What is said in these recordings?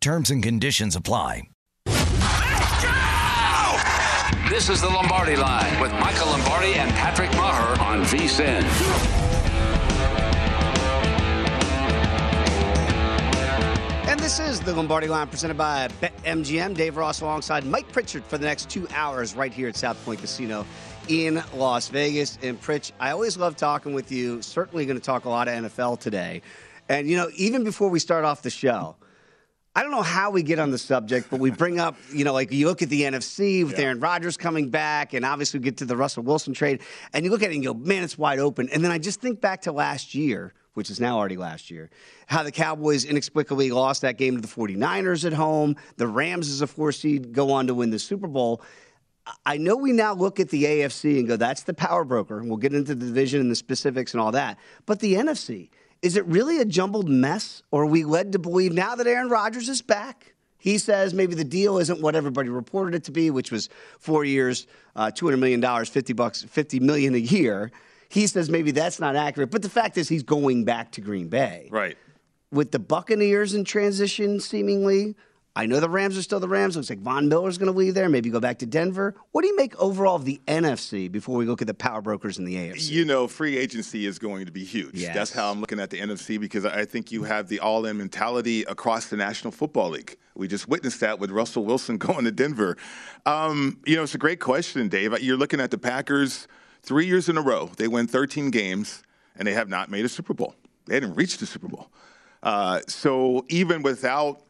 Terms and conditions apply. This is the Lombardi Line with Michael Lombardi and Patrick Meagher on VSIN. And this is the Lombardi Line presented by BetMGM. Dave Ross alongside Mike Pritchard for the next two hours right here at South Point Casino in Las Vegas. And Pritch, I always love talking with you. Certainly going to talk a lot of NFL today. And, you know, even before we start off the show, I don't know how we get on the subject, but we bring up, you know, like you look at the NFC with yeah. Aaron Rodgers coming back, and obviously we get to the Russell Wilson trade, and you look at it and you go, man, it's wide open. And then I just think back to last year which is now already last year, how the Cowboys inexplicably lost that game to the 49ers at home. The Rams, as a four seed, go on to win the Super Bowl. I know we now look at the AFC and go, that's the power broker. And we'll get into the division and the specifics and all that. But the NFC, is it really a jumbled mess? Or are we led to believe now that Aaron Rodgers is back? He says maybe the deal isn't what everybody reported it to be, which was four years, uh, $200 million, 50 bucks, 50 million a year. He says maybe that's not accurate, but the fact is he's going back to Green Bay. Right. With the Buccaneers in transition, seemingly, I know the Rams are still the Rams. Looks like Von Miller's going to leave there. Maybe go back to Denver. What do you make overall of the NFC before we look at the power brokers in the AFC? You know, free agency is going to be huge. Yes. That's how I'm looking at the NFC because I think you have the all-in mentality across the National Football League. We just witnessed that with Russell Wilson going to Denver. Um, you know, it's a great question, Dave. You're looking at the Packers – Three years in a row, they win 13 games, and they have not made a Super Bowl. They didn't reach the Super Bowl. Uh, so even without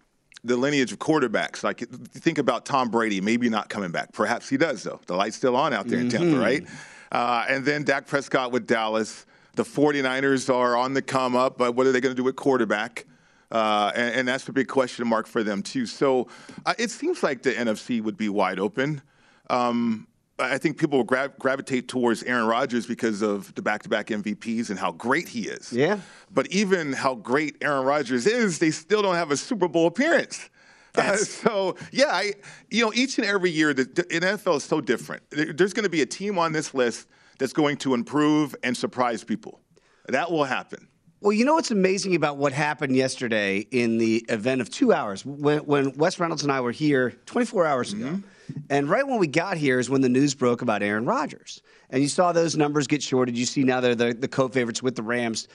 the lineage of quarterbacks, like think about Tom Brady, maybe not coming back. Perhaps he does, though. The light's still on out there mm-hmm. in Tampa, right? Uh, and then Dak Prescott with Dallas. The 49ers are on the come up, but what are they going to do with quarterback? Uh, and, and, that's a big question mark for them, too. So uh, it seems like the NFC would be wide open. Um, I think people will gra- gravitate towards Aaron Rodgers because of the back-to-back MVPs and how great he is. Yeah. But even how great Aaron Rodgers is, they still don't have a Super Bowl appearance. Uh, so yeah, I, you know, each and every year the, the NFL is so different. There's going to be a team on this list that's going to improve and surprise people. That will happen. Well, you know what's amazing about what happened yesterday in the event of two hours when, when Wes Reynolds and I were here 24 hours ago. And right when we got here is when the news broke about Aaron Rodgers. And you saw those numbers get shorted. You see now they're the, the co favorites with the Rams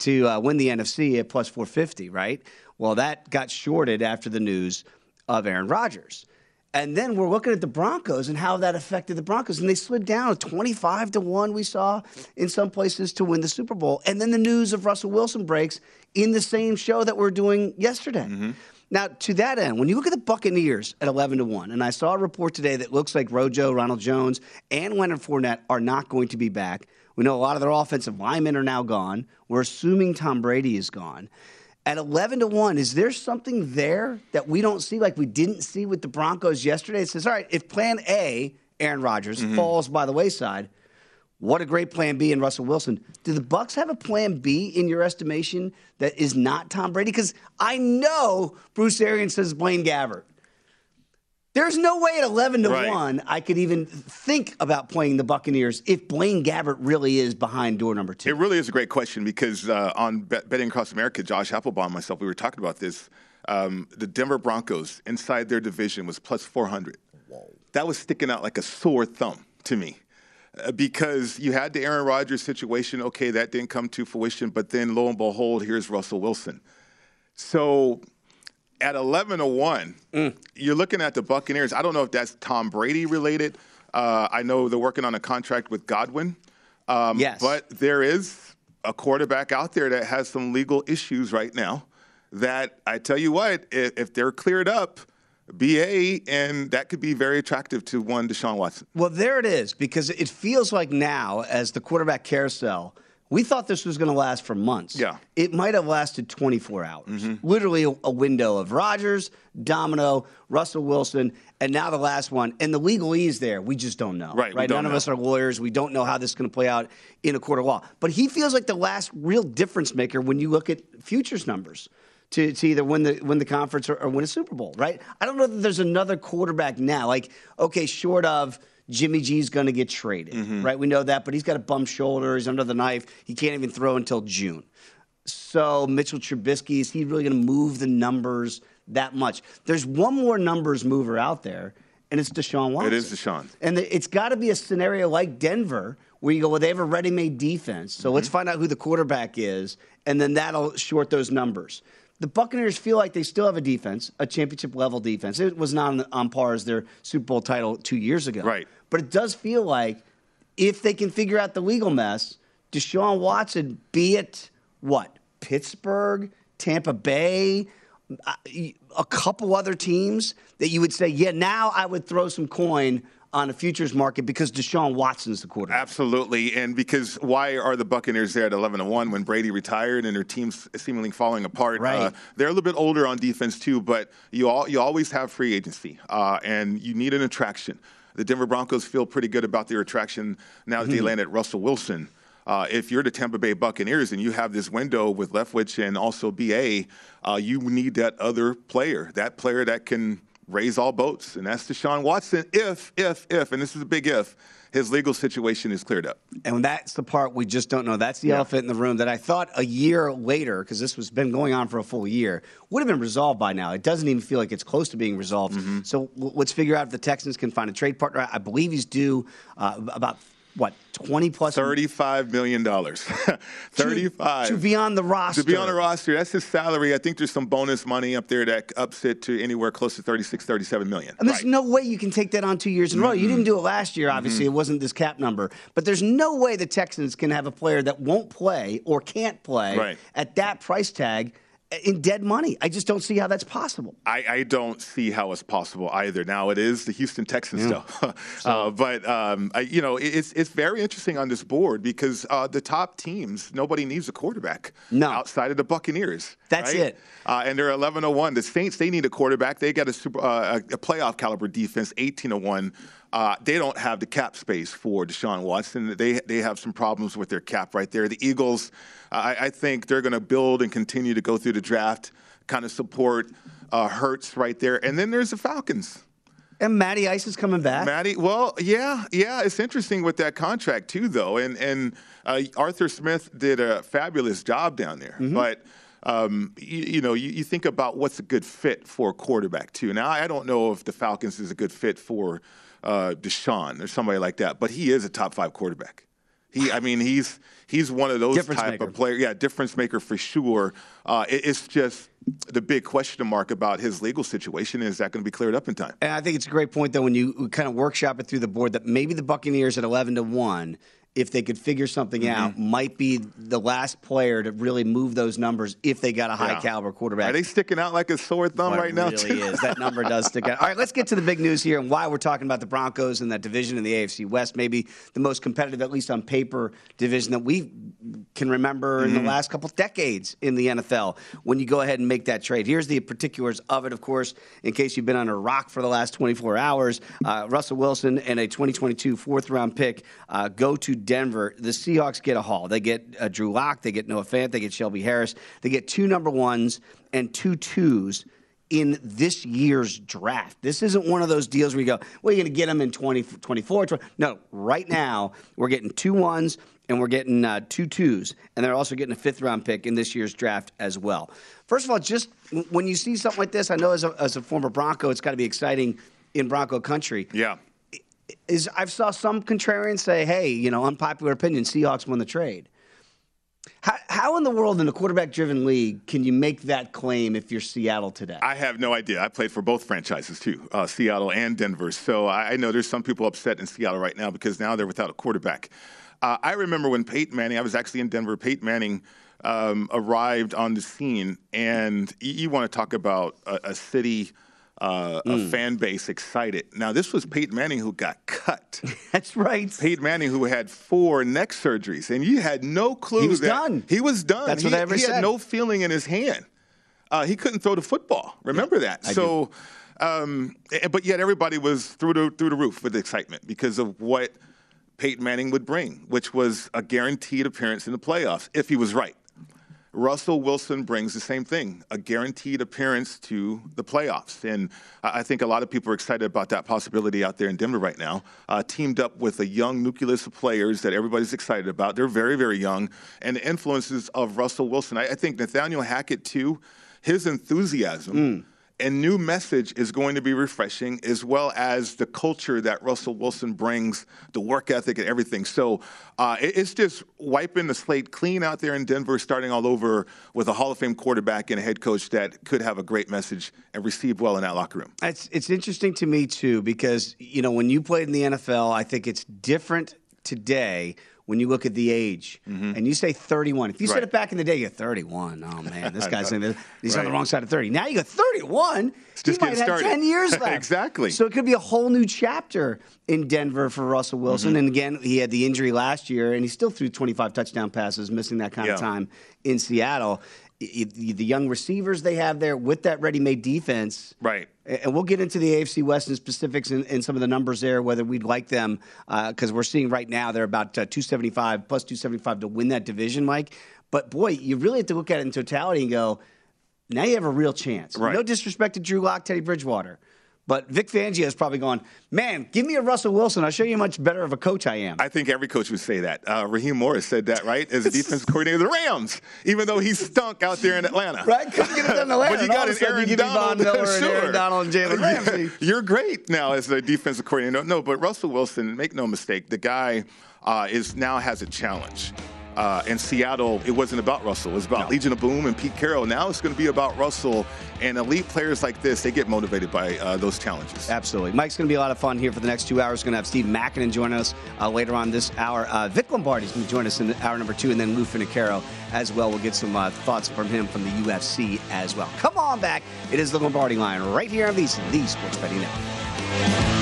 to uh, win the NFC at plus 450, right? Well, that got shorted after the news of Aaron Rodgers. And then we're looking at the Broncos and how that affected the Broncos. And they slid down 25 to 1, we saw in some places to win the Super Bowl. And then the news of Russell Wilson breaks in the same show that we're doing yesterday. Mm-hmm. Now, to that end, when you look at the Buccaneers at 11 to 1, and I saw a report today that looks like Rojo, Ronald Jones, and Leonard Fournette are not going to be back. We know a lot of their offensive linemen are now gone. We're assuming Tom Brady is gone. At 11 to 1, is there something there that we don't see like we didn't see with the Broncos yesterday? It says, all right, if plan A, Aaron Rodgers, mm-hmm. falls by the wayside, what a great plan B in Russell Wilson. Do the Bucks have a plan B in your estimation that is not Tom Brady? Because I know Bruce Arians says Blaine Gabbert. There's no way at 11 to right. 1 I could even think about playing the Buccaneers if Blaine Gabbert really is behind door number two. It really is a great question because uh, on Bet- Betting Across America, Josh Applebaum and myself, we were talking about this. Um, the Denver Broncos inside their division was plus 400. Whoa. That was sticking out like a sore thumb to me. Uh, because you had the Aaron Rodgers situation. Okay, that didn't come to fruition, but then lo and behold, here's Russell Wilson. So at 11 to 1, mm. you're looking at the Buccaneers. I don't know if that's Tom Brady related. Uh, I know they're working on a contract with Godwin. Um, yes. But there is a quarterback out there that has some legal issues right now that I tell you what, if, if they're cleared up, BA, and that could be very attractive to one Deshaun Watson. Well, there it is, because it feels like now, as the quarterback carousel, We thought this was going to last for months. Yeah. It might have lasted 24 hours. Mm-hmm. Literally a, a window of Rodgers, Domino, Russell Wilson, and now the last one. And the legalese there, we just don't know. Right, Right. None of us are lawyers. We don't know how this is going to play out in a court of law. But he feels like the last real difference maker when you look at futures numbers. To, to either win the win the conference or, or win a Super Bowl, right? I don't know that there's another quarterback now. Like, okay, short of Jimmy G's going to get traded, Mm-hmm. right? We know that, but he's got a bum shoulder. He's under the knife. He can't even throw until June. So Mitchell Trubisky is he really going to move the numbers that much? There's one more numbers mover out there, and it's Deshaun Watson. It is Deshaun. and it's got to be a scenario like Denver where you go, well, they have a ready-made defense, so Mm-hmm. let's find out who the quarterback is, and then that'll short those numbers. The Buccaneers feel like they still have a defense, a championship level defense. It was not on, on par as their Super Bowl title two years ago. Right. But it does feel like if they can figure out the legal mess, Deshaun Watson, be it what Pittsburgh, Tampa Bay, uh, a couple other teams that you would say, yeah, now I would throw some coin on a futures market because Deshaun Watson's the quarterback. Absolutely, and because why are the Buccaneers there at eleven and one when Brady retired and their team's seemingly falling apart? Uh, Right. they're a little bit older on defense too, but you all you always have free agency, uh, and you need an attraction. The Denver Broncos feel pretty good about their attraction now that they landed Russell Wilson. Uh, if you're the Tampa Bay Buccaneers and you have this window with Leftwich and also BA, uh, you need that other player, that player that can raise all boats, and that's Deshaun Watson. If, if, if, and this is a big if, his legal situation is cleared up. And that's the part we just don't know. That's the elephant in the room that I thought a year later, because this was been going on for a full year, would have been resolved by now. It doesn't even feel like it's close to being resolved. So w- let's figure out if the Texans can find a trade partner. I believe he's due uh, about what twenty plus Thirty-five million dollars. Thirty-five to be on the roster. To be on the roster, that's his salary. I think there's some bonus money up there that ups it to anywhere close to 36, 37 million. And there's no way you can take that on two years in a row. You mm-hmm. didn't do it last year, obviously. Mm-hmm. It wasn't this cap number. But there's no way the Texans can have a player that won't play or can't play Right. at that price tag in dead money. I just don't see how that's possible. I, I don't see how it's possible either. Now it is the Houston Texans, though. uh, but um, I, you know, it- it's it's very interesting on this board because uh, the top teams, nobody needs a quarterback. No. outside of the Buccaneers. That's right? it. Uh, and they're 11 1. The Saints, they need a quarterback. They got a super uh, a playoff caliber defense, 18 1. Uh, they don't have the cap space for Deshaun Watson. They they have some problems with their cap right there. The Eagles, I, I think they're going to build and continue to go through the draft, kind of support uh, Hurts right there. And then there's the Falcons. And Matty Ice is coming back. Matty, well, yeah, yeah, it's interesting with that contract too, though, and and uh, Arthur Smith did a fabulous job down there, but. Um, you, you know, you, you think about what's a good fit for a quarterback too. Now, I don't know if the Falcons is a good fit for uh, Deshaun or somebody like that, but he is a top five quarterback. He, I mean, he's he's one of those Difference type maker. of player. Yeah, difference maker for sure. Uh, it- it's just the big question mark about his legal situation. Is that going to be cleared up in time? And I think it's a great point, though, when you kind of workshop it through the board that maybe the Buccaneers at 11 to 1, if they could figure something Mm-hmm. out, might be the last player to really move those numbers if they got a high Yeah. caliber quarterback. Are they sticking out like a sore thumb Well, right it now? really is. That number does stick out. All right, let's get to the big news here and why we're talking about the Broncos and that division in the AFC West. Maybe the most competitive, at least on paper, division that we can remember in the last couple decades in the NFL. When you go ahead and make that trade, here's the particulars of it. Of course, in case you've been on a rock for the last 24 hours, uh, Russell Wilson and a 2022 fourth round pick uh, go to Denver. The Seahawks get a haul. They get uh, Drew Lock, they get Noah Fant, they get Shelby Harris, they get two number ones and two twos in this year's draft. This isn't one of those deals where you go, well, you're going to get them in 20, 24. 20. No, right now, we're getting two ones and we're getting uh, two twos. And they're also getting a fifth round pick in this year's draft as well. First of all, just when you see something like this, I know as a, as a former Bronco, it's got to be exciting in Bronco country. Yeah. Is I've saw some contrarians say, hey, you know, unpopular opinion, Seahawks won the trade. How, how in the world in a quarterback driven league can you make that claim if you're Seattle today? I have no idea. I played for both franchises too, uh, Seattle and Denver. So I, I know there's some people upset in Seattle right now because now they're without a quarterback. Uh, I remember when Peyton Manning, I was actually in Denver, Peyton Manning um, arrived on the scene, and you, you want to talk about a, a city uh, a fan base excited. Now, this was Peyton Manning who got cut. That's right. Peyton Manning, who had four neck surgeries, and you had no clue He was done. He was done. That's he, what everybody he said. had no feeling in his hand. Uh, he couldn't throw the football. Remember that. I so, um, eh, but yet everybody was through the through the roof with excitement because of what Peyton Manning would bring, which was a guaranteed appearance in the playoffs if he was right. Russell Wilson brings the same thing, a guaranteed appearance to the playoffs. And I think a lot of people are excited about that possibility out there in Denver right now. Uh, teamed up with a young nucleus of players that everybody's excited about. They're very, very young. And the influences of Russell Wilson. I, I think Nathaniel Hackett, too, his enthusiasm and new message is going to be refreshing, as well as the culture that Russell Wilson brings, the work ethic and everything. So uh, it's just wiping the slate clean out there in Denver, starting all over with a Hall of Fame quarterback and a head coach that could have a great message and receive well in that locker room. It's it's interesting to me too because you know when you played in the NFL, I think it's different today when you look at the age and you say 31. If you said Mm-hmm. It back in the day, you're 31. Oh man, this guy's saying he's on the wrong side of 30. Now you go 31. just he might getting have 10 years left. Exactly. So it could be a whole new chapter in Denver for Russell Wilson. Mm-hmm. And again, he had the injury last year, and he still threw 25 touchdown passes, missing that kind of time in Seattle. The young receivers they have there with that ready-made defense, Right. And we'll get into the AFC West and specifics and, and some of the numbers there, whether we'd like them, because we're seeing right now they're about uh, 275 plus 275 to win that division, Mike. But boy, you really have to look at it in totality and go, now you have a real chance. Right. No disrespect to Drew Lock, Teddy Bridgewater. But Vic Fangio is probably going, man, give me a Russell Wilson. I'll show you how much better of a coach I am. I think every coach would say that. Uh, Raheem Morris said that, right? As a defensive coordinator of the Rams, even though he stunk out there in Atlanta. Right? Couldn't get it done in Atlanta. But you got an you Aaron Von Donald. Miller and Aaron sure. Donald and Jalen Ramsey. You're great now as a defensive coordinator. No, but Russell Wilson, make no mistake, the guy uh, is now has a challenge. Uh, in Seattle, it wasn't about Russell. It was about Legion of Boom and Pete Carroll. Now it's going to be about Russell. And elite players like this, they get motivated by uh, those challenges. Absolutely. Mike's going to be a lot of fun here for the next two hours. We're Going to have Steve Makinen join us uh, later on this hour. Uh, Vic Lombardi's going to join us in hour number two, and then Lou Finocchiaro as well. We'll get some uh, thoughts from him from the UFC as well. Come on back. It is the Lombardi line right here on VSiN, the Sports Betting Network.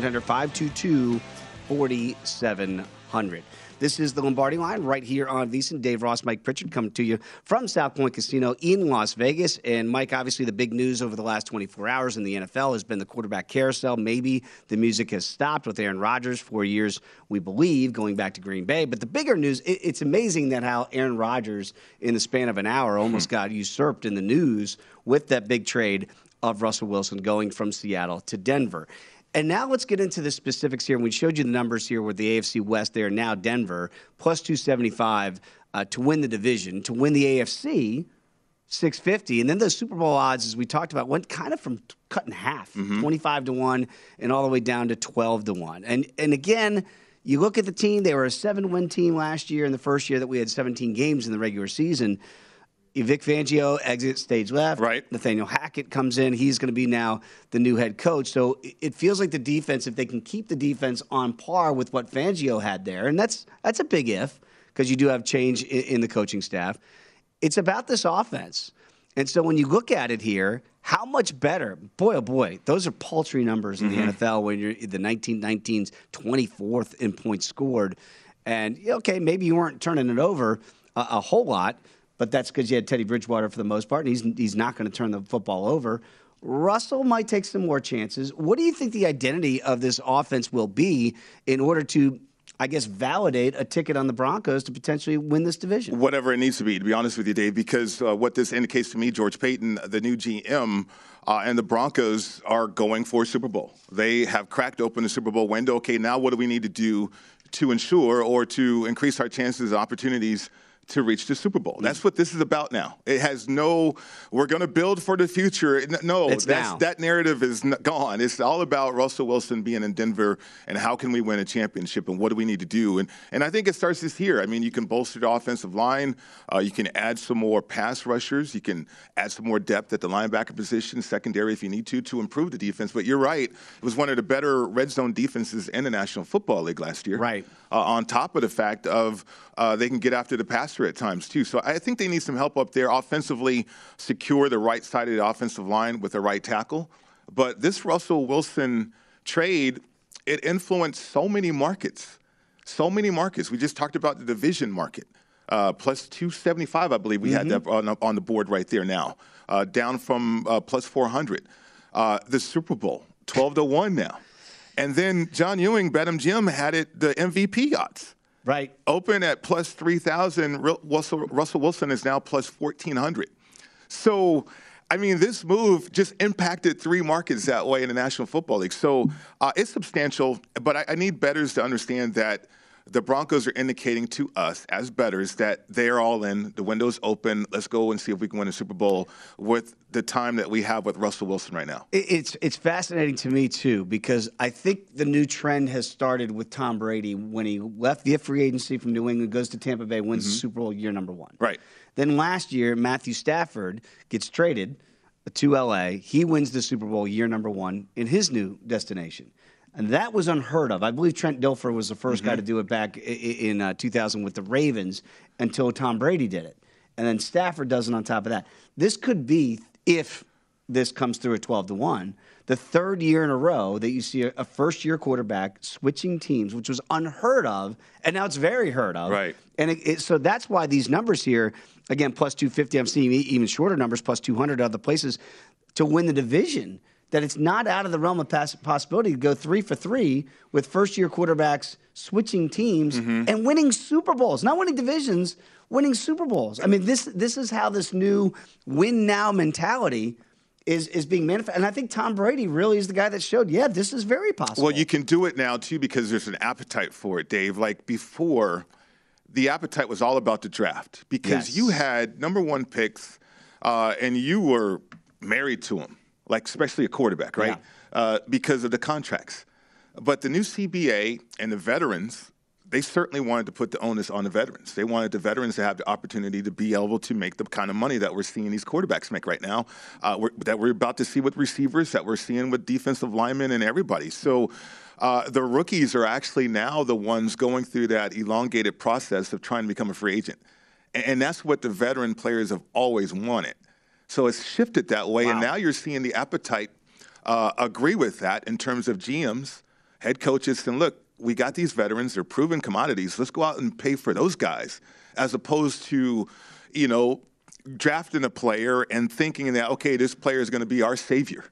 1-800-522-4700. This is the Lombardi line right here on VSiN. Dave Ross, Mike Pritchard coming to you from South Point Casino in Las Vegas. And Mike, obviously the big news over the last 24 hours in the NFL has been the quarterback carousel. Maybe the music has stopped with Aaron Rodgers, four years, we believe, going back to Green Bay. But the bigger news, it, it's amazing that how Aaron Rodgers, in the span of an hour, almost hmm. got usurped in the news with that big trade of Russell Wilson going from Seattle to Denver. And now let's get into the specifics here. And we showed you the numbers here with the AFC West. They are now Denver plus 275 uh, to win the division. To win the AFC, 650. And then those Super Bowl odds, as we talked about, went kind of from cut in half, 25 to 1 and all the way down to 12 to 1. And and again, you look at the team, they were a seven win team last year in the first year that we had 17 games in the regular season. Vic Fangio exits stage left. Right. Nathaniel Hackett comes in. He's going to be now the new head coach. So it- feels like the defense, if they can keep the defense on par with what Fangio had there, and that's that's a big if because you do have change in, in the coaching staff. It's about this offense. And so when you look at it here, how much better? Boy, oh boy, those are paltry numbers in the mm-hmm. NFL when you're the 1919's 24th in points scored. And okay, maybe you weren't turning it over a, a whole lot, but that's because you had Teddy Bridgewater for the most part, and he's, he's not going to turn the football over. Russell might take some more chances. What do you think the identity of this offense will be in order to I guess, validate a ticket on the Broncos to potentially win this division. Whatever it needs to be, to be honest with you, Dave, because uh, what this indicates to me, George Paton, the new GM, uh, and the Broncos are going for Super Bowl. They have cracked open the Super Bowl window. Okay, now what do we need to do to ensure or to increase our chances and opportunities to reach the Super Bowl. That's what this is about now. It has no, we're going to build for the future. No, it's that's, now. that narrative is gone. It's all about Russell Wilson being in Denver and how can we win a championship and what do we need to do. And, and I think it starts this year. I mean, you can bolster the offensive line. Uh, you can add some more pass rushers. You can add some more depth at the linebacker position, secondary if you need to, to improve the defense. But you're right. It was one of the better red zone defenses in the National Football League last year. Right. Uh, on top of the fact of uh, they can get after the at times too. So I think they need some help up there offensively, secure the right side of the offensive line with the right tackle. But this Russell Wilson trade, it influenced so many markets, so many markets. We just talked about the division market. Uh, plus 275, I believe we mm-hmm. had that on, on, the board right there now, uh, down from uh, plus 400. Uh, the Super Bowl, 12 to 1 now. And then John Ewing, BetMGM had it the MVP odds. Right. Open at plus 3,000. Russell, Russell Wilson is now plus 1,400. So, I mean, this move just impacted three markets that way in the National Football League. So uh, it's substantial, but I, I need bettors to understand that – the Broncos are indicating to us as bettors that they're all in. The window's open. Let's go and see if we can win a Super Bowl with the time that we have with Russell Wilson right now. It's it's fascinating to me too because I think the new trend has started with Tom Brady when he left the free agency from New England, goes to Tampa Bay, wins mm-hmm. Super Bowl year number one. Right. Then last year, Matthew Stafford gets traded to LA. He wins the Super Bowl year number one in his new destination. And that was unheard of. I believe Trent Dilfer was the 1st mm-hmm. guy to do it back in uh, 2000 with the Ravens until Tom Brady did it. And then Stafford does it on top of that. This could be, if this comes through at 12 to 1, the third year in a row that you see a, first year quarterback switching teams, which was unheard of. And now it's very heard of. Right. And it, it, so that's why these numbers here, again, plus 250, I'm seeing even shorter numbers, plus 200 other places to win the division that it's not out of the realm of possibility to go three for three with first year quarterbacks switching teams mm-hmm. and winning Super Bowls, not winning divisions, winning Super Bowls. I mean, this this is how this new win now mentality is is being manifested. And I think Tom Brady really is the guy that showed, yeah, this is very possible. Well, you can do it now too because there's an appetite for it, Dave. Like before, the appetite was all about the draft because yes. you had number one picks uh, and you were married to them like especially a quarterback, right? Yeah. Uh, because of the contracts. But the new CBA and the veterans, they certainly wanted to put the onus on the veterans. They wanted the veterans to have the opportunity to be able to make the kind of money that we're seeing these quarterbacks make right now, uh, we're, that we're about to see with receivers, that we're seeing with defensive linemen and everybody. So uh, the rookies are actually now the ones going through that elongated process of trying to become a free agent. And, and that's what the veteran players have always wanted. So it's shifted that way, wow. and now you're seeing the appetite uh, agree with that in terms of GMs, head coaches saying, look, we got these veterans, they're proven commodities. Let's go out and pay for those guys, as opposed to, you know, drafting a player and thinking that, okay, this player is going to be our savior.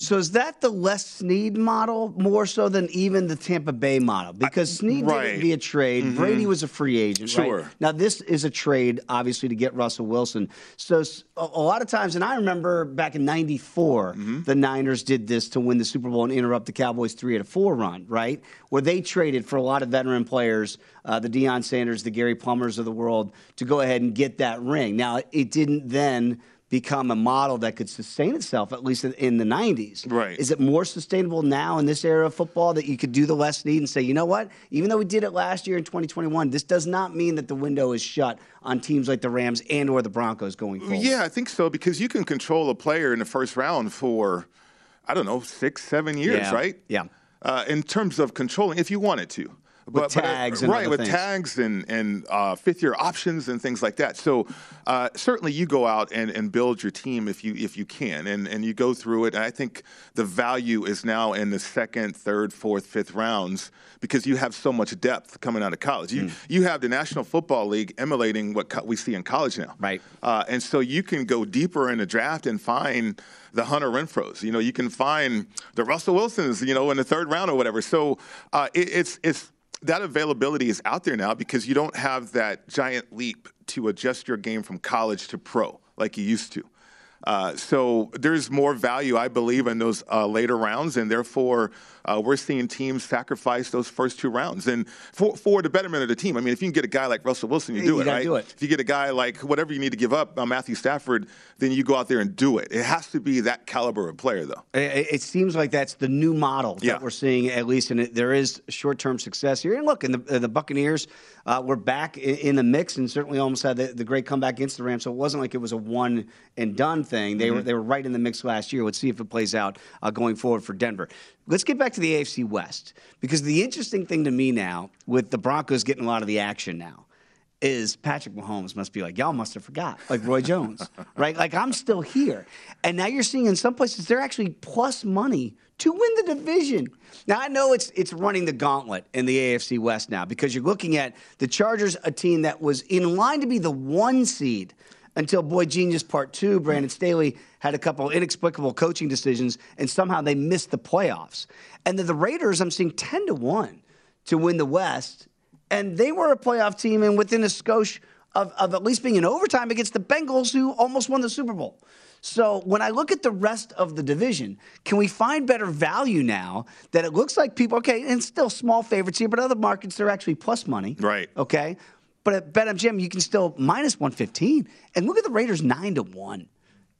So is that the Les Snead model more so than even the Tampa Bay model? Because Snead right. didn't be a trade. Mm-hmm. Brady was a free agent. Sure. Right? Now this is a trade, obviously, to get Russell Wilson. So a, lot of times, and I remember back in '94, mm-hmm. the Niners did this to win the Super Bowl and interrupt the Cowboys' three out of four run, right? Where they traded for a lot of veteran players, uh, the Deion Sanders, the Gary Plummers of the world, to go ahead and get that ring. Now it didn't then become a model that could sustain itself, at least in the 90s. Right. Is it more sustainable now in this era of football that you could do the Les Snead and say, you know what? Even though we did it last year in 2021, this does not mean that the window is shut on teams like the Rams and or the Broncos going forward. Yeah, I think so because you can control a player in the first round for, I don't know, six, seven years, yeah. right? Yeah. Uh, in terms of controlling, if you wanted to with but, tags but, uh, right with things. tags and and uh, fifth year options and things like that. So uh, certainly you go out and, and build your team if you if you can and and you go through it. And I think the value is now in the second, third, fourth, fifth rounds because you have so much depth coming out of college. You mm. you have the National Football League emulating what co- we see in college now. Right. Uh, and so you can go deeper in the draft and find the Hunter Renfrows. You know, you can find the Russell Wilsons. You know, in the third round or whatever. So uh, it, it's it's that availability is out there now because you don't have that giant leap to adjust your game from college to pro like you used to. Uh, so there's more value, I believe, in those uh, later rounds, and therefore uh, we're seeing teams sacrifice those first two rounds, and for, for the betterment of the team. I mean, if you can get a guy like Russell Wilson, you do you it, right? Do it. If you get a guy like whatever you need to give up, uh, Matthew Stafford, then you go out there and do it. It has to be that caliber of player, though. It, it seems like that's the new model Yeah. that we're seeing, at least, and it, there is short-term success here. And look, in the, uh, the Buccaneers uh, were back in, in the mix, and certainly almost had the, the great comeback against the Rams. So it wasn't like it was a one and done thing. They were they were right in the mix last year. Let's see if it plays out uh, going forward for Denver. Let's get back to the AFC West because the interesting thing to me now, with the Broncos getting a lot of the action now, is Patrick Mahomes must be like, y'all must have forgot, like Roy Jones, right? Like I'm still here. And now you're seeing in some places they're actually plus money to win the division. Now I know it's it's running the gauntlet in the AFC West now because you're looking at the Chargers, a team that was in line to be the one seed until Boy Genius Part Two, Brandon Staley had a couple inexplicable coaching decisions, and somehow they missed the playoffs. And then the Raiders, I'm seeing ten to one to win the West, and they were a playoff team and within a skosh of, of at least being in overtime against the Bengals, who almost won the Super Bowl. So when I look at the rest of the division, can we find better value now that it looks like people, okay, and still small favorites here, but other markets, they're actually plus money. Right. Okay. But at BetMGM, you can still minus 115. And look at the Raiders 9 to 1,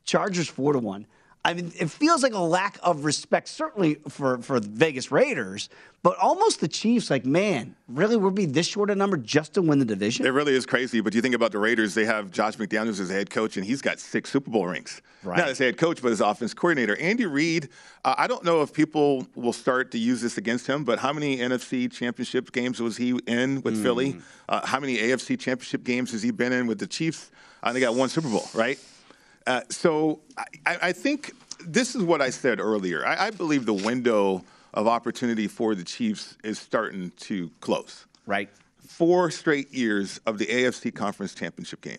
Chargers 4 to 1. I mean, it feels like a lack of respect, certainly for, for the Vegas Raiders, but almost the Chiefs, like, man, really, we'll be this short a number just to win the division? It really is crazy. But you think about the Raiders, they have Josh McDaniels as a head coach, and he's got six Super Bowl rings. Right. Not as head coach, but as offense coordinator. Andy Reid, uh, I don't know if people will start to use this against him, but how many NFC championship games was he in with Philly? Uh, how many AFC championship games has he been in with the Chiefs? I think got one Super Bowl, right? Uh, so I, I think this is what I said earlier. I, I believe the window of opportunity for the Chiefs is starting to close right. four straight years of the AFC Conference Championship game.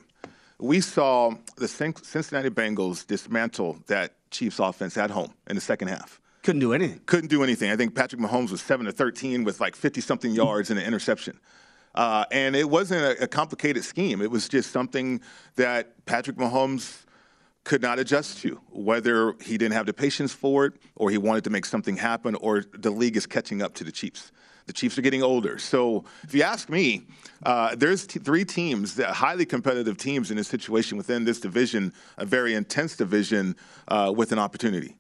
We saw the Cincinnati Bengals dismantle that Chiefs offense at home in the second half. Couldn't do anything. Couldn't do anything. I think Patrick Mahomes was 7 to 13 with like 50 something yards and an interception. Uh, and it wasn't a, a complicated scheme. It was just something that Patrick Mahomes could not adjust to, whether he didn't have the patience for it or he wanted to make something happen or the league is catching up to the Chiefs. The Chiefs are getting older. So if you ask me, uh, there's t- three teams, that highly competitive teams in this situation within this division, a very intense division uh, with an opportunity.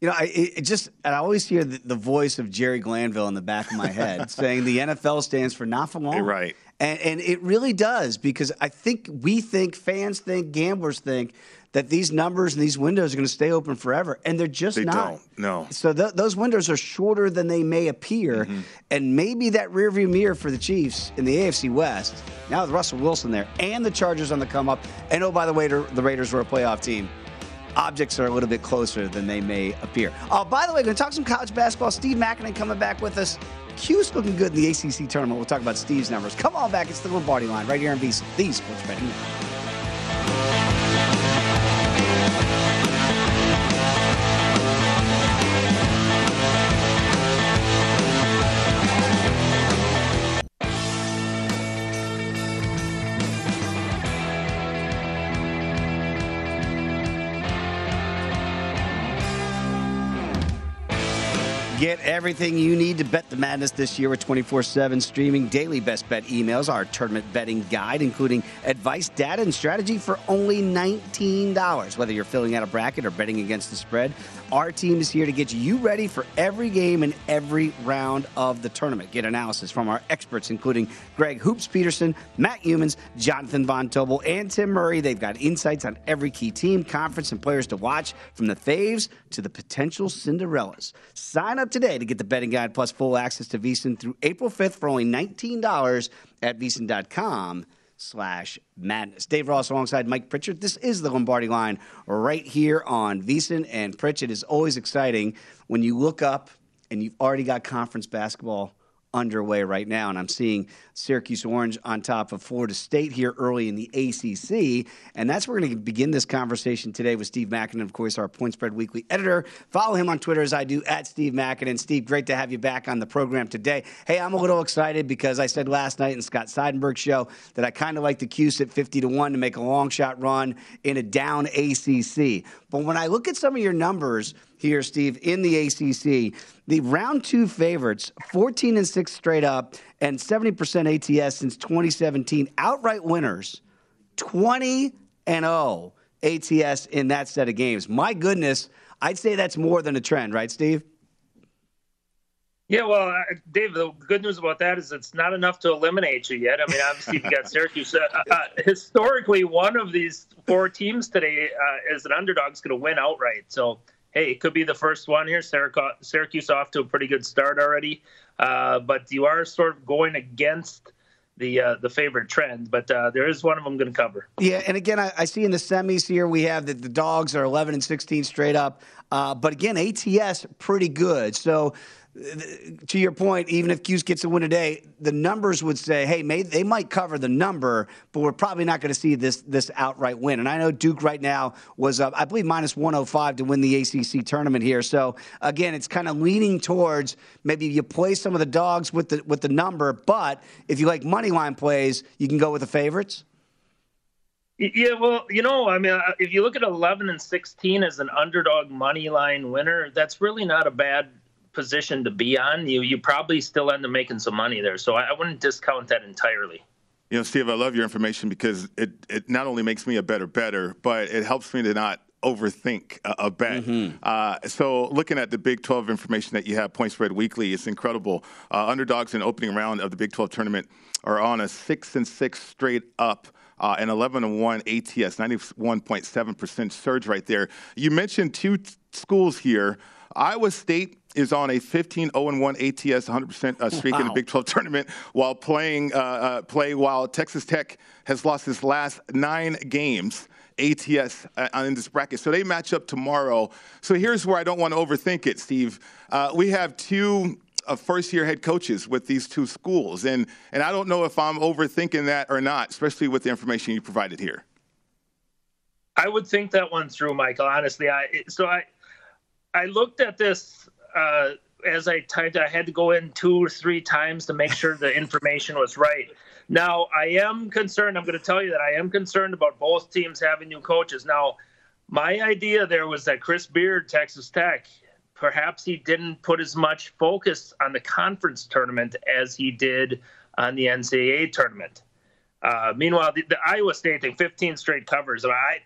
You know, I just and I always hear the, the voice of Jerry Glanville in the back of my head saying the NFL stands for not for long. You're right. And, and it really does because I think we think, fans think, gamblers think that these numbers and these windows are going to stay open forever, and they're just They not. don't, no. So th- those windows are shorter than they may appear, Mm-hmm. and maybe that rearview mirror for the Chiefs in the AFC West now with Russell Wilson there and the Chargers on the come up, and oh by the way, the Raiders were a playoff team objects are a little bit closer than they may appear. Oh, by the way, we're going to talk some college basketball. Steve Makinen coming back with us. Cuse's looking good in the ACC tournament. We'll talk about Steve's numbers. Come on back. It's the Lombardi line right here on VSiN, the Sports Betting Network. Get everything you need to bet the madness this year with 24 7 streaming daily best bet emails, our tournament betting guide, including advice, data, and strategy for only $19. Whether you're filling out a bracket or betting against the spread, our team is here to get you ready for every game and every round of the tournament. Get analysis from our experts, including Greg Hoops Peterson, Matt Youmans, Jonathan Von Tobel, and Tim Murray. They've got insights on every key team, conference, and players to watch, from the faves to the potential Cinderellas. Sign up today to get the betting guide plus full access to VSiN through April 5th for only $19 at VSiN.com slash madness. Dave Ross alongside Mike Pritchard. This is the Lombardi line right here on VSiN and Pritchard. It is always exciting when you look up and you've already got conference basketball underway right now, and I'm seeing Syracuse Orange on top of Florida State here early in the ACC, and that's where we're going to begin this conversation today with Steve Makinen, of course, our Point Spread Weekly editor. Follow him on Twitter as I do at Steve Makinen. Steve, great to have you back on the program today. Hey, I'm a little excited because I said last night in Scott Seidenberg's show that I kind of like the Cuse at 50 to one to make a long shot run in a down ACC. But when I look at some of your numbers here, Steve, in the ACC, the round two favorites, 14 and 6 straight up, and 70% ATS since 2017. Outright winners, 20 and 0 ATS in that set of games. My goodness, I'd say that's more than a trend, right, Steve? Yeah, well, uh, Dave, the good news about that is it's not enough to eliminate you yet. I mean, obviously, you've got Syracuse. Uh, uh, historically, one of these four teams today uh, as an underdog is going to win outright. So, hey, it could be the first one here. Syracuse off to a pretty good start already. Uh, but you are sort of going against the uh, the favorite trend, but uh, there is one of them going to cover. Yeah, and again, I, I, see in the semis here we have that the dogs are 11 and 16 straight up, uh, but again, ATS pretty good. So to your point, even if Cuse gets a win today, the numbers would say, hey, may, they might cover the number, but we're probably not going to see this this outright win. And I know Duke right now was, uh, I believe, minus 105 to win the ACC tournament here. So again, it's kind of leaning towards maybe you play some of the dogs with the with the number, but if you like money line plays, you can go with the favorites. Yeah, well, you know, I mean, if you look at 11 and 16 as an underdog money line winner, that's really not a bad position to be on, you you probably still end up making some money there. So I, I wouldn't discount that entirely. You know, Steve, I love your information because it, it not only makes me a better better, but it helps me to not overthink a, a bet. Mm-hmm. Uh, so, looking at the Big 12 information that you have, Point Spread Weekly, it's incredible. Uh, underdogs in opening round of the Big 12 tournament are on a six and six straight up. Uh, and 11 and 1 ATS, 91.7% surge right there. You mentioned two t- schools here Iowa State is on a 15 0 1 ATS 100% uh, streak wow. in the Big 12 tournament while playing uh, uh, play while Texas Tech has lost his last nine games. ATS uh, in this bracket. So they match up tomorrow. So here's where I don't want to overthink it, Steve. Uh, we have two uh, first year head coaches with these two schools. And, and I don't know if I'm overthinking that or not, especially with the information you provided here. I would think that one through, Michael. Honestly, I so I I looked at this uh, as I typed. I had to go in two or three times to make sure the information was right. Now I am concerned. I'm going to tell you that I am concerned about both teams having new coaches. Now, my idea there was that Chris Beard, Texas Tech, perhaps he didn't put as much focus on the conference tournament as he did on the NCAA tournament. Uh, meanwhile, the, the, Iowa State thing, 15 straight covers. I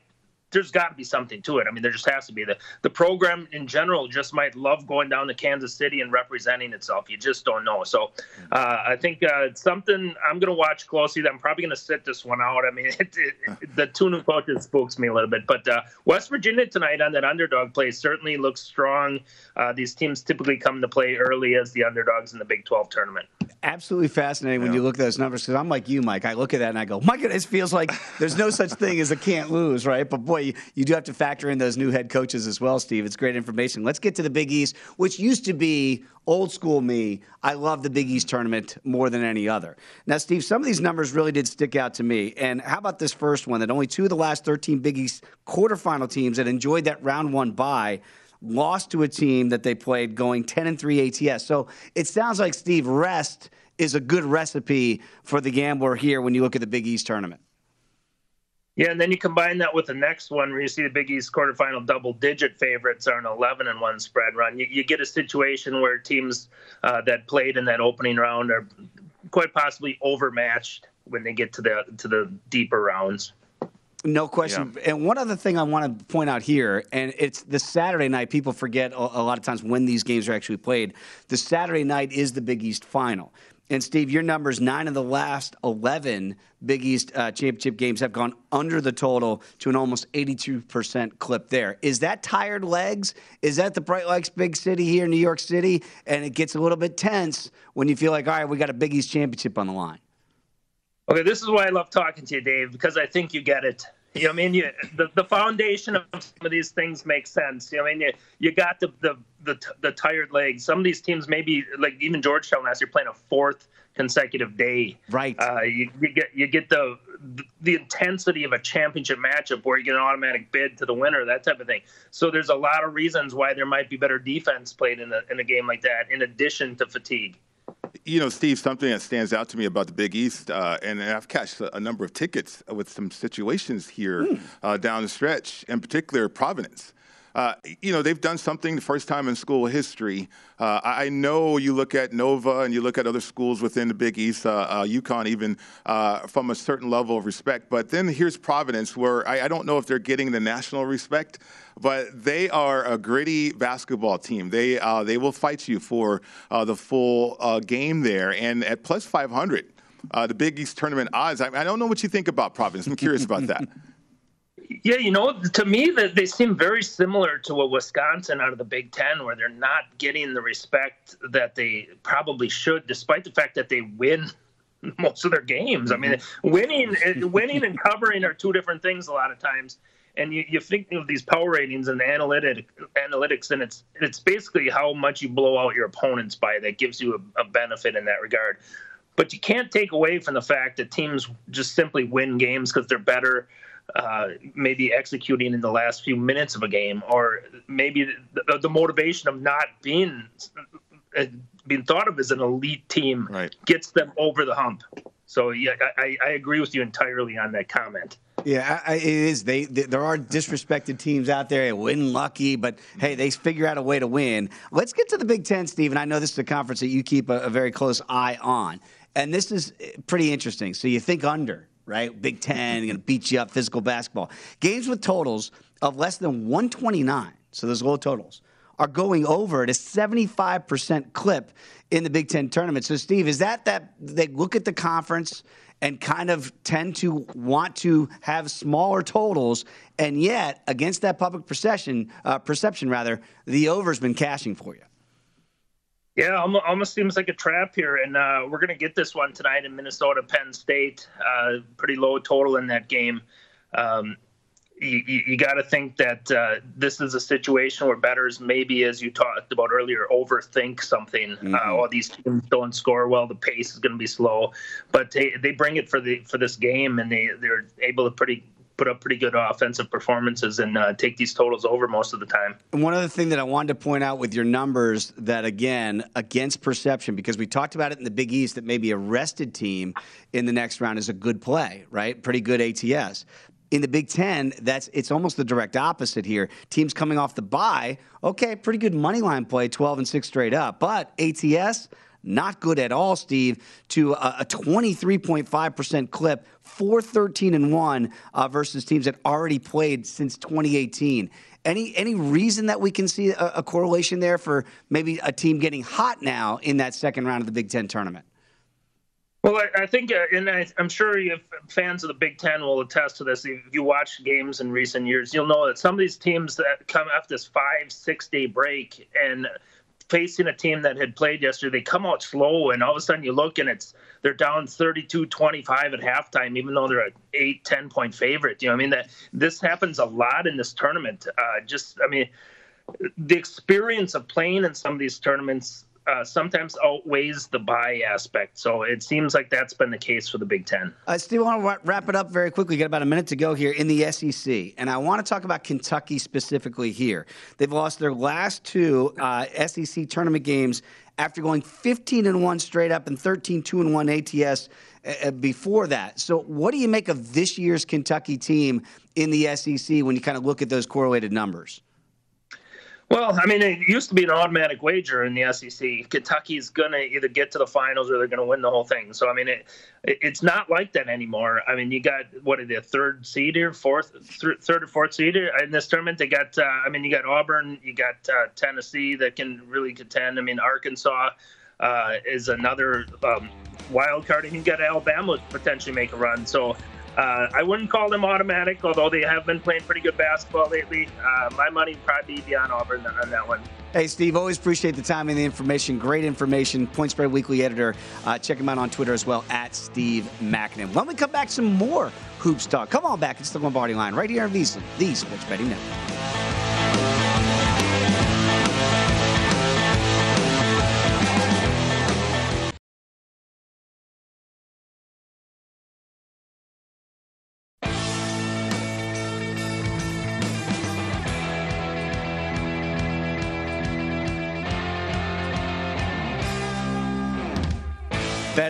there's got to be something to it. I mean, there just has to be. The the program in general just might love going down to Kansas City and representing itself. You just don't know. So uh, I think uh, it's something I'm going to watch closely. I'm probably going to sit this one out. I mean, it, it, the two new coaches spooks me a little bit. But uh, West Virginia tonight on that underdog play certainly looks strong. Uh, these teams typically come to play early as the underdogs in the Big 12 tournament. Absolutely fascinating yeah. when you look at those numbers because I'm like you, Mike. I look at that and I go, my goodness, feels like there's no such thing as a can't lose, right? But boy, boy, you, do have to factor in those new head coaches as well, Steve. It's great information. Let's get to the Big East, which used to be old school me. I love the Big East tournament more than any other. Now, Steve, some of these numbers really did stick out to me. And how about this first one that only two of the last 13 Big East quarterfinal teams that enjoyed that round one bye lost to a team that they played going 10 and 3 ATS. So it sounds like Steve rest is a good recipe for the gambler here when you look at the Big East tournament. Yeah, and then you combine that with the next one where you see the Big East quarterfinal double digit favorites are an 11 and 1 spread run. You, you get a situation where teams uh, that played in that opening round are quite possibly overmatched when they get to the to the deeper rounds. No question. Yeah. And one other thing I want to point out here, and it's the Saturday night. People forget a, a lot of times when these games are actually played. The Saturday night is the Big East final. And Steve, your numbers nine of the last 11 Big East uh, championship games have gone under the total to an almost 82% clip there. Is that tired legs? Is that the Bright Lights big city here in New York City? And it gets a little bit tense when you feel like, all right, we got a Big East championship on the line. Okay, this is why I love talking to you, Dave, because I think you get it. You know, I mean, you, the the foundation of some of these things makes sense. You know, I mean, you, you got the, the the the tired legs. Some of these teams, maybe like even Georgetown last year, playing a fourth consecutive day. Right. Uh, you, you get you get the the intensity of a championship matchup where you get an automatic bid to the winner, that type of thing. So there's a lot of reasons why there might be better defense played in a in a game like that, in addition to fatigue. You know, Steve, something that stands out to me about the Big East, uh, and I've cashed a, a, number of tickets with some situations here mm. uh, down the stretch, in particular Providence. Uh, you know, they've done something the first time in school history. Uh, I know you look at Nova and you look at other schools within the Big East, uh, uh UConn even, uh, from a certain level of respect. But then here's Providence, where I, I, don't know if they're getting the national respect, but they are a gritty basketball team. They uh, they will fight you for the full game there, and at plus 500. the Big East tournament odds. I, I don't know what you think about Providence. I'm curious about that. Yeah, you know, to me, that they seem very similar to a Wisconsin out of the Big Ten, where they're not getting the respect that they probably should, despite the fact that they win most of their games. I mean, mm-hmm. winning, winning and covering are two different things a lot of times. And you, you think of these power ratings and the analytic, analytics, and it's it's basically how much you blow out your opponents by that gives you a, a benefit in that regard. But you can't take away from the fact that teams just simply win games because they're better uh, maybe executing in the last few minutes of a game, or maybe the, the motivation of not being uh, being thought of as an elite team right. gets them over the hump. So yeah, I, I agree with you entirely on that comment. Yeah, I, it is. They, they, there are disrespected teams out there. They win lucky, but hey, they figure out a way to win. Let's get to the Big Ten, Steve. And I know this is a conference that you keep a, a very close eye on, and this is pretty interesting. So you think under, right? Big Ten, going to beat you up, physical basketball. Games with totals of less than 129, so those low totals, are going over at a 75% clip in the Big Ten tournament. So, Steve, is that that they look at the conference and kind of tend to want to have smaller totals, and yet against that public perception, uh, perception rather, the over's been cashing for you? Yeah, almost seems like a trap here, and uh, we're going to get this one tonight in Minnesota, Penn State. Uh, pretty low total in that game. Um, you, you got to think that uh, this is a situation where bettors maybe, as you talked about earlier, overthink something. Uh, mm-hmm. Uh, oh, these teams don't score well. The pace is going to be slow, but they, they bring it for the for this game, and they they're able to pretty put up pretty good offensive performances and uh, take these totals over most of the time. And one other thing that I wanted to point out with your numbers that again against perception because we talked about it in the Big East that maybe a rested team in the next round is a good play, right? Pretty good ATS. In the Big Ten, that's it's almost the direct opposite here. Teams coming off the bye, okay, pretty good money line play, 12 and 6 straight up. But ATS, not good at all, Steve, to a, a 23.5% clip, 413 and 1 uh, versus teams that already played since 2018. Any any reason that we can see a, a correlation there for maybe a team getting hot now in that second round of the Big Ten tournament? Well, I, I think, uh, and I, am sure if fans of the Big Ten will attest to this. If you watch games in recent years, you'll know that some of these teams that come after this five, six day break and facing a team that had played yesterday, they come out slow, and all of a sudden you look and it's they're down 32-25 at halftime, even though they're an eight, 10 point favorite. You know, I mean that this happens a lot in this tournament. Uh, just, I mean, the experience of playing in some of these tournaments uh, sometimes outweighs the bye aspect. So it seems like that's been the case for the Big Ten. I still want to wrap it up very quickly. We got about a minute to go here in the SEC, and I want to talk about Kentucky specifically here. They've lost their last two uh, SEC tournament games after going 15 and one straight up and 13 2 and one ATS uh, uh, before that. So, what do you make of this year's Kentucky team in the SEC when you kind of look at those correlated numbers? Well, I mean, it used to be an automatic wager in the SEC. Kentucky's going to either get to the finals or they're going to win the whole thing. So, I mean, it, it's not like that anymore. I mean, you got what are the third seed here, fourth, th- third or fourth seed here in this tournament? They got, uh, I mean, you got Auburn, you got uh, Tennessee that can really contend. I mean, Arkansas uh, is another um, wild card, and you got Alabama potentially make a run. So, Uh, I wouldn't call them automatic, although they have been playing pretty good basketball lately. Uh, my money probably be on Auburn on that one. Hey, Steve, always appreciate the time and the information. Great information. Point Spread Weekly editor. Uh, check him out on Twitter as well, at Steve Makinen. When we come back, some more hoops talk. Come on back. It's the Lombardi line right here on VSiN, the Sports Betting Network.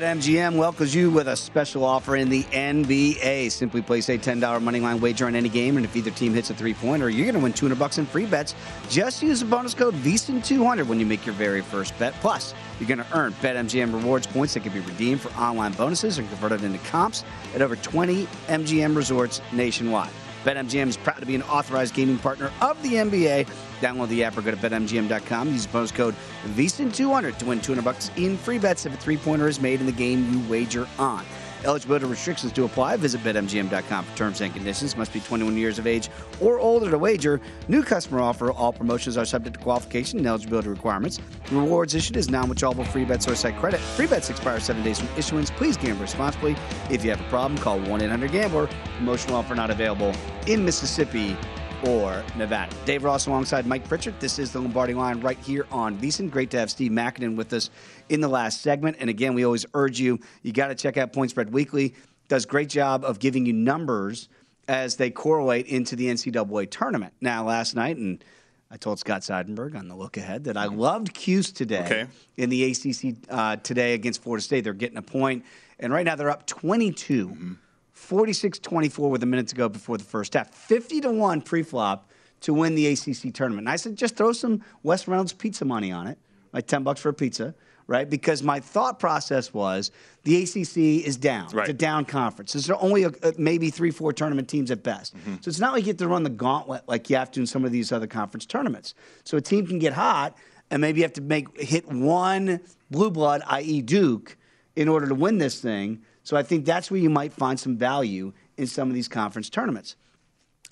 BetMGM welcomes you with a special offer in the NBA. Simply place a $10 money line wager on any game, and if either team hits a three pointer, you're going to win 200 bucks in free bets. Just use the bonus code VSiN200 when you make your very first bet. Plus, you're going to earn BetMGM rewards points that can be redeemed for online bonuses and converted into comps at over 20 MGM resorts nationwide. BetMGM is proud to be an authorized gaming partner of the NBA. Download the app or go to betmgm.com. Use bonus code VSiN200 to win 200 bucks in free bets if a three-pointer is made in the game you wager on. Eligibility restrictions to apply. Visit BetMGM.com for terms and conditions. Must be 21 years of age or older to wager. New customer offer. All promotions are subject to qualification and eligibility requirements. Rewards issued is non-withdrawable free bets or site credit. Free bets expire seven days from issuance. Please gamble responsibly. If you have a problem, call 1-800-GAMBLER. Promotional offer not available in Mississippi or Nevada. Dave Ross alongside Mike Pritchard. This is the Lombardi line right here on VSiN. Great to have Steve Makinen with us in the last segment. And again, we always urge you, you got to check out Point Spread Weekly. Does great job of giving you numbers as they correlate into the NCAA tournament. Now, last night, and I told Scott Seidenberg on the look ahead that I loved Cuse today Okay. in the ACC uh, today against Florida State. They're getting a point, and right now they're up 22. 46 24 with a minute to go before the first half. 50 to 1 pre-flop to win the ACC tournament. And I said, just throw some Wes Reynolds pizza money on it, like 10 bucks for a pizza, right? Because my thought process was the ACC is down. It's a down conference. There's only a, a- maybe three, four tournament teams at best. Mm-hmm. So it's not like you have to run the gauntlet like you have to in some of these other conference tournaments. So a team can get hot, and maybe you have to make hit one blue blood, i.e., Duke, in order to win this thing. So I think that's where you might find some value in some of these conference tournaments.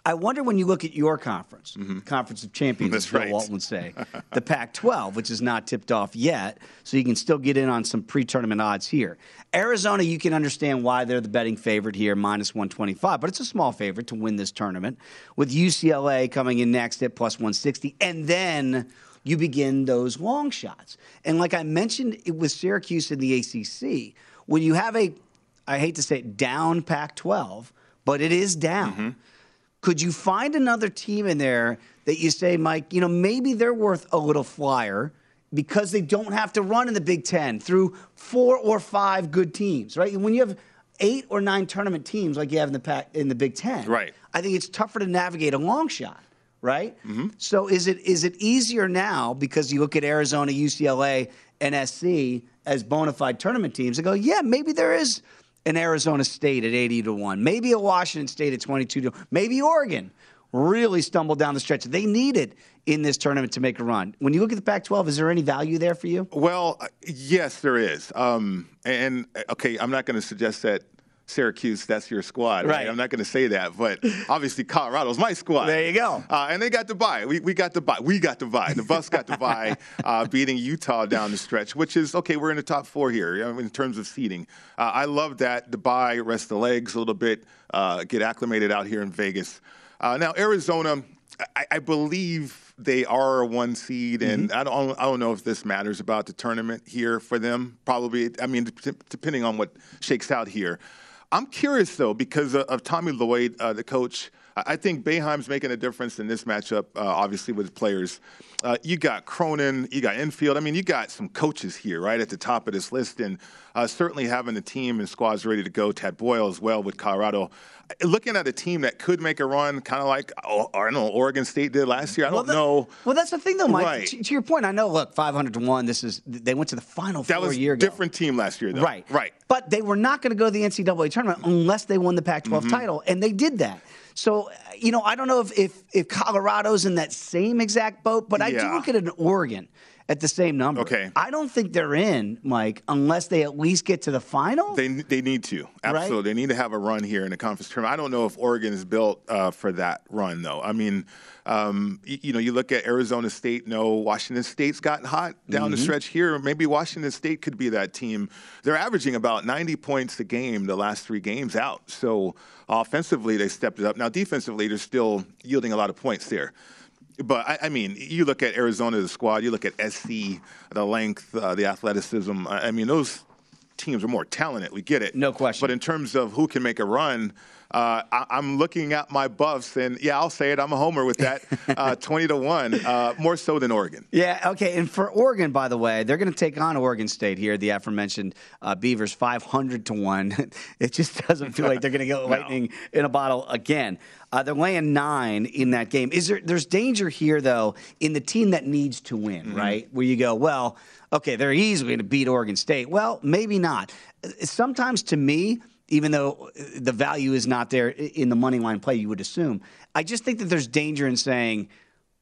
I wonder when you look at your conference, Conference of Champions, Mm-hmm. That's as Bill right. Walton would say, the Pac 12, which is not tipped off yet, so you can still get in on some pre tournament odds here. Arizona, you can understand why they're the betting favorite here, minus 125, but it's a small favorite to win this tournament, with UCLA coming in next at plus 160. And then you begin those long shots. And like I mentioned with Syracuse in the ACC, when you have a, I hate to say it, down Pac 12, but it is down. Mm-hmm. Could you find another team in there that you say, Mike, you know, maybe they're worth a little flyer because they don't have to run in the Big Ten through four or five good teams, right? When you have eight or nine tournament teams like you have in the Pac, in the Big Ten, Right. I think it's tougher to navigate a long shot, right? Mm-hmm. So is it is it easier now because you look at Arizona, UCLA, and SC as bona fide tournament teams and go, yeah, maybe there is an Arizona State at 80 to 1, maybe a Washington State at 22 to maybe Oregon really stumbled down the stretch. They needed in this tournament to make a run. When you look at the Pac 12, is there any value there for you? Well, yes, there is. Um, and okay, I'm not going to suggest that Syracuse that's your squad. Right. Right. I'm not going to say that, but obviously Colorado's my squad. There you go. Uh, and they got the bye. We, we got the bye. We got the bye. The bus got the bye, uh, beating Utah down the stretch, which is okay. We're in the top four here I mean, in terms of seeding. Uh, I love that the bye, rest the legs a little bit, uh, get acclimated out here in Vegas. Uh, now Arizona, I, I believe they are a one seed, and I don't I don't know if this matters about the tournament here for them. Probably, I mean, dep- depending on what shakes out here. I'm curious though because of, of Tommy Lloyd, uh, the coach. I think Boeheim's making a difference in this matchup, uh, obviously with players. Uh, you got Cronin, you got Enfield. I mean, you got some coaches here right at the top of this list, and uh, certainly having the team and squads ready to go. Tad Boyle as well with Colorado. Looking at a team that could make a run, kind of like oh, I don't know Oregon State did last year. I don't that- know. Well, that's the thing, though, Mike. Right. To, to your point, I know. Look, five hundred to one. This is they went to the final That four was a year a ago. different team last year, though. Right. Right. But they were not going to go to the NCAA tournament unless they won the Pac 12 Mm-hmm. title, and they did that. So, you know, I don't know if, if, if Colorado's in that same exact boat, but I do look at an Oregon at the same number. Okay. I don't think they're in, Mike, unless they at least get to the final. They they need to absolutely. Right? They need to have a run here in the conference tournament. I don't know if Oregon is built uh, for that run though. I mean, um, you, you, know, you look at Arizona State. No, Washington State's gotten hot down Mm-hmm. the stretch here. Maybe Washington State could be that team. They're averaging about 90 points a game the last three games out. So offensively, they stepped it up. Now defensively, they're still yielding a lot of points there. But I, I, mean, you look at Arizona, the squad. You look at SC, the length, uh, the athleticism. I, I, mean, those teams are more talented. We get it, no question. But in terms of who can make a run, uh, I, am looking at my buffs, and yeah, I'll say it. I'm a homer with that, uh, twenty to one, uh, more so than Oregon. Yeah, okay. And for Oregon, by the way, they're going to take on Oregon State here. The aforementioned uh, Beavers, five hundred to one. it just doesn't feel like they're going to get lightning no. in a bottle again. Uh, they're laying nine in that game. Is there? There's danger here though in the team that needs to win, mm-hmm. right? Where you go, well, okay, they're easily going to beat Oregon State. Well, maybe not. Sometimes to me even though uh, the value is not there in the money line play, you would assume. I just think that there's danger in saying,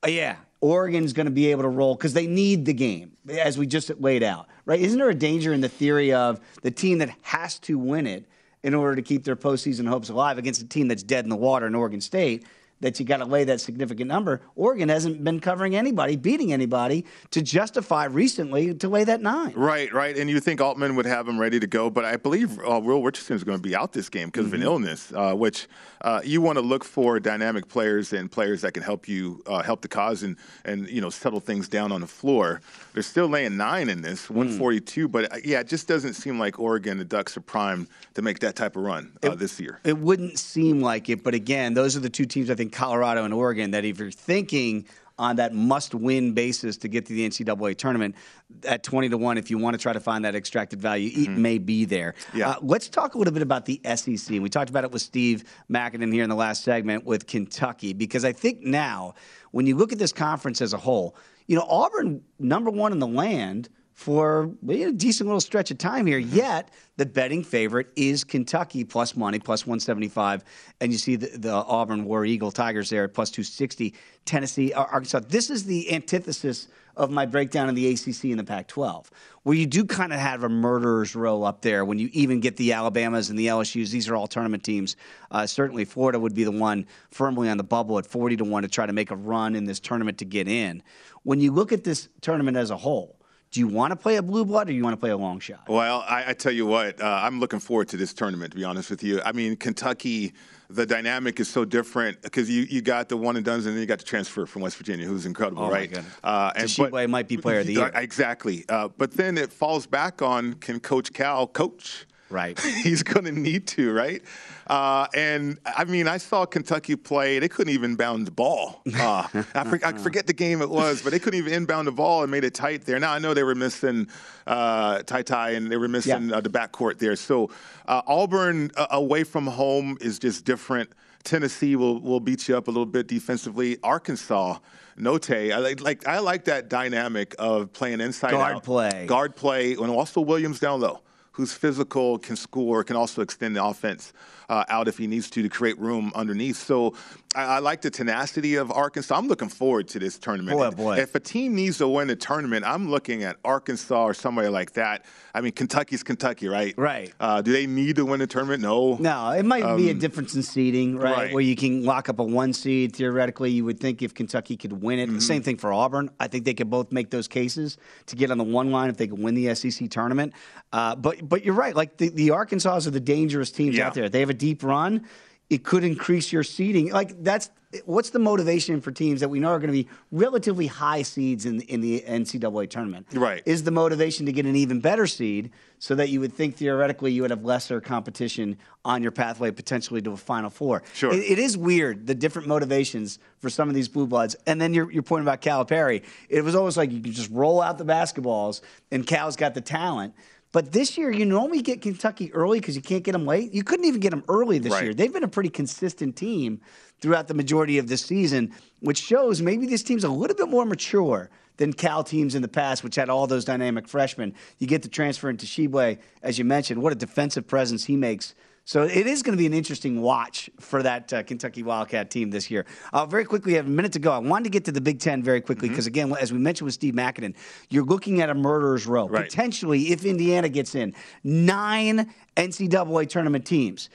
oh, yeah, Oregon's going to be able to roll because they need the game, as we just laid out, right? Isn't there a danger in the theory of the team that has to win it in order to keep their postseason hopes alive against a team that's dead in the water in Oregon State? That you got to lay that significant number. Oregon hasn't been covering anybody, beating anybody to justify recently to lay that nine. Right, right. And you think Altman would have him ready to go, but I believe uh, Will Richardson is going to be out this game because mm-hmm. of an Mm-hmm. illness, uh, which uh, you want to look for dynamic players and players that can help you uh, help the cause and and you know settle things down on the floor. They're still laying nine in this, Mm. 142, but uh, yeah, it just doesn't seem like Oregon the Ducks are primed to make that type of run uh, it, this year. It wouldn't seem like it, but again, those are the two teams I think Colorado and Oregon that if you're thinking on that must-win basis to get to the NCAA tournament at 20 to 1 if you want to try to find that extracted value it mm-hmm. may be there yeah. Uh, let's talk a little bit about the SEC we talked about it with Steve Makinen here in the last segment with Kentucky because I think now when you look at this conference as a whole you know Auburn number 1 in the land for a decent little stretch of time here. Yet the betting favorite is Kentucky plus money, plus 175. And you see the, the Auburn War Eagle Tigers there at plus 260. Tennessee, Arkansas. This is the antithesis of my breakdown in the ACC and the Pac 12, where you do kind of have a murderer's row up there when you even get the Alabamas and the LSUs. These are all tournament teams. Uh, certainly, Florida would be the one firmly on the bubble at 40 to 1 to try to make a run in this tournament to get in. When you look at this tournament as a whole, do you want to play a blue blood or do you want to play a long shot? Well, I, I tell you what, uh, I'm looking forward to this tournament. To be honest with you, I mean Kentucky. The dynamic is so different because you, you got the one and done, and then you got the transfer from West Virginia, who's incredible, oh right? Uh, and Tshiebwe might be player of the year. Exactly. Uh, but then it falls back on can Coach Cal coach? Right. He's going to need to, right? Uh, and I mean, I saw Kentucky play. They couldn't even inbound the ball. Uh, I, for, I, forget the game it was, but they couldn't even inbound the ball and made it tight there. Now I know they were missing uh, Ty Ty and they were missing yeah. uh, the backcourt there. So uh, Auburn uh, away from home is just different. Tennessee will will beat you up a little bit defensively. Arkansas. Note, I like, like I like that dynamic of playing inside guard out, play, guard play, and also Williams down low who's physical, can score, can also extend the offense uh, out if he needs to to create room underneath. So I, I, like the tenacity of Arkansas. I'm looking forward to this tournament. Boy, boy. If a team needs to win a tournament, I'm looking at Arkansas or somebody like that. I mean, Kentucky's Kentucky, right? Right. Uh, do they need to win a tournament? No. No, it might um, be a difference in seeding, right? right? Where you can lock up a one seed. Theoretically, you would think if Kentucky could win it. Mm-hmm. Same thing for Auburn. I think they could both make those cases to get on the one line if they could win the SEC tournament. Uh, but but you're right. Like the, the Arkansas are the dangerous teams yeah. out there. They have a deep run. It could increase your seeding. Like that's what's the motivation for teams that we know are going to be relatively high seeds in in the NCAA tournament? Right. Is the motivation to get an even better seed so that you would think theoretically you would have lesser competition on your pathway potentially to a Final Four? Sure. It, it is weird the different motivations for some of these blue bloods. And then your your point about Calipari, it was almost like you could just roll out the basketballs and Cal's got the talent. But this year, you normally get Kentucky early because you can't get them late. You couldn't even get them early this right. year. They've been a pretty consistent team throughout the majority of the season, which shows maybe this team's a little bit more mature than Cal teams in the past, which had all those dynamic freshmen. You get the transfer into Tshiebwe, as you mentioned. What a defensive presence he makes So it is going to be an interesting watch for that uh, Kentucky Wildcat team this year. Uh, very quickly, we have a minute to go. I wanted to get to the Big Ten very quickly because, mm-hmm. again, as we mentioned with Steve Makinen, you're looking at a murderer's row. Right. Potentially, if Indiana gets in, nine NCAA tournament teams.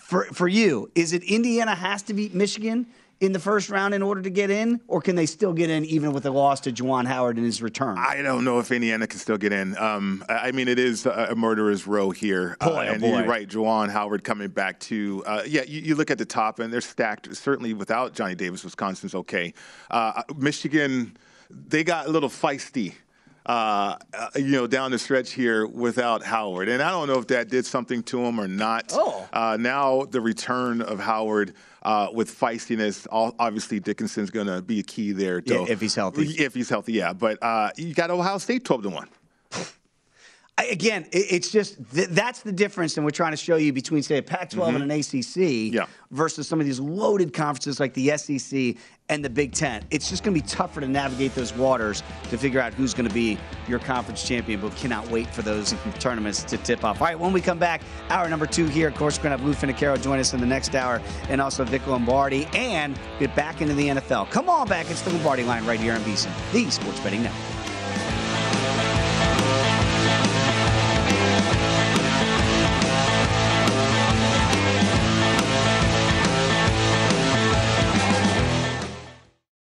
For, for you, is it Indiana has to beat Michigan? In the first round in order to get in, or can they still get in even with a loss to Juwan Howard in his return? I don't know if Indiana can still get in. Um, I mean, it is a murderer's row here. Boy, uh, oh and boy. you're right, Juwan Howard coming back to, uh, yeah, you, you, look at the top, and they're stacked. Certainly without Johnny Davis, Wisconsin's okay. Uh, Michigan, they got a little feisty. Uh, uh, you know, down the stretch here without Howard. And I don't know if that did something to him or not. Oh. Uh, now the return of Howard uh, with feistiness. Obviously, Dickinson's going to be a key there. Yeah, if he's healthy. If he's healthy, yeah. But uh, you got Ohio State 12 to 1 again, it's just that's the difference, and we're trying to show you between say a Pac-12 mm-hmm. and an ACC yeah. versus some of these loaded conferences like the SEC and the Big Ten. It's just going to be tougher to navigate those waters to figure out who's going to be your conference champion. But cannot wait for those tournaments to tip off. All right, when we come back, hour number two here. Of course, we're going to have Lou Finocchiaro join us in the next hour, and also Vic Lombardi, and get back into the NFL. Come on back. It's the Lombardi line right here on VSiN, the Sports Betting Network.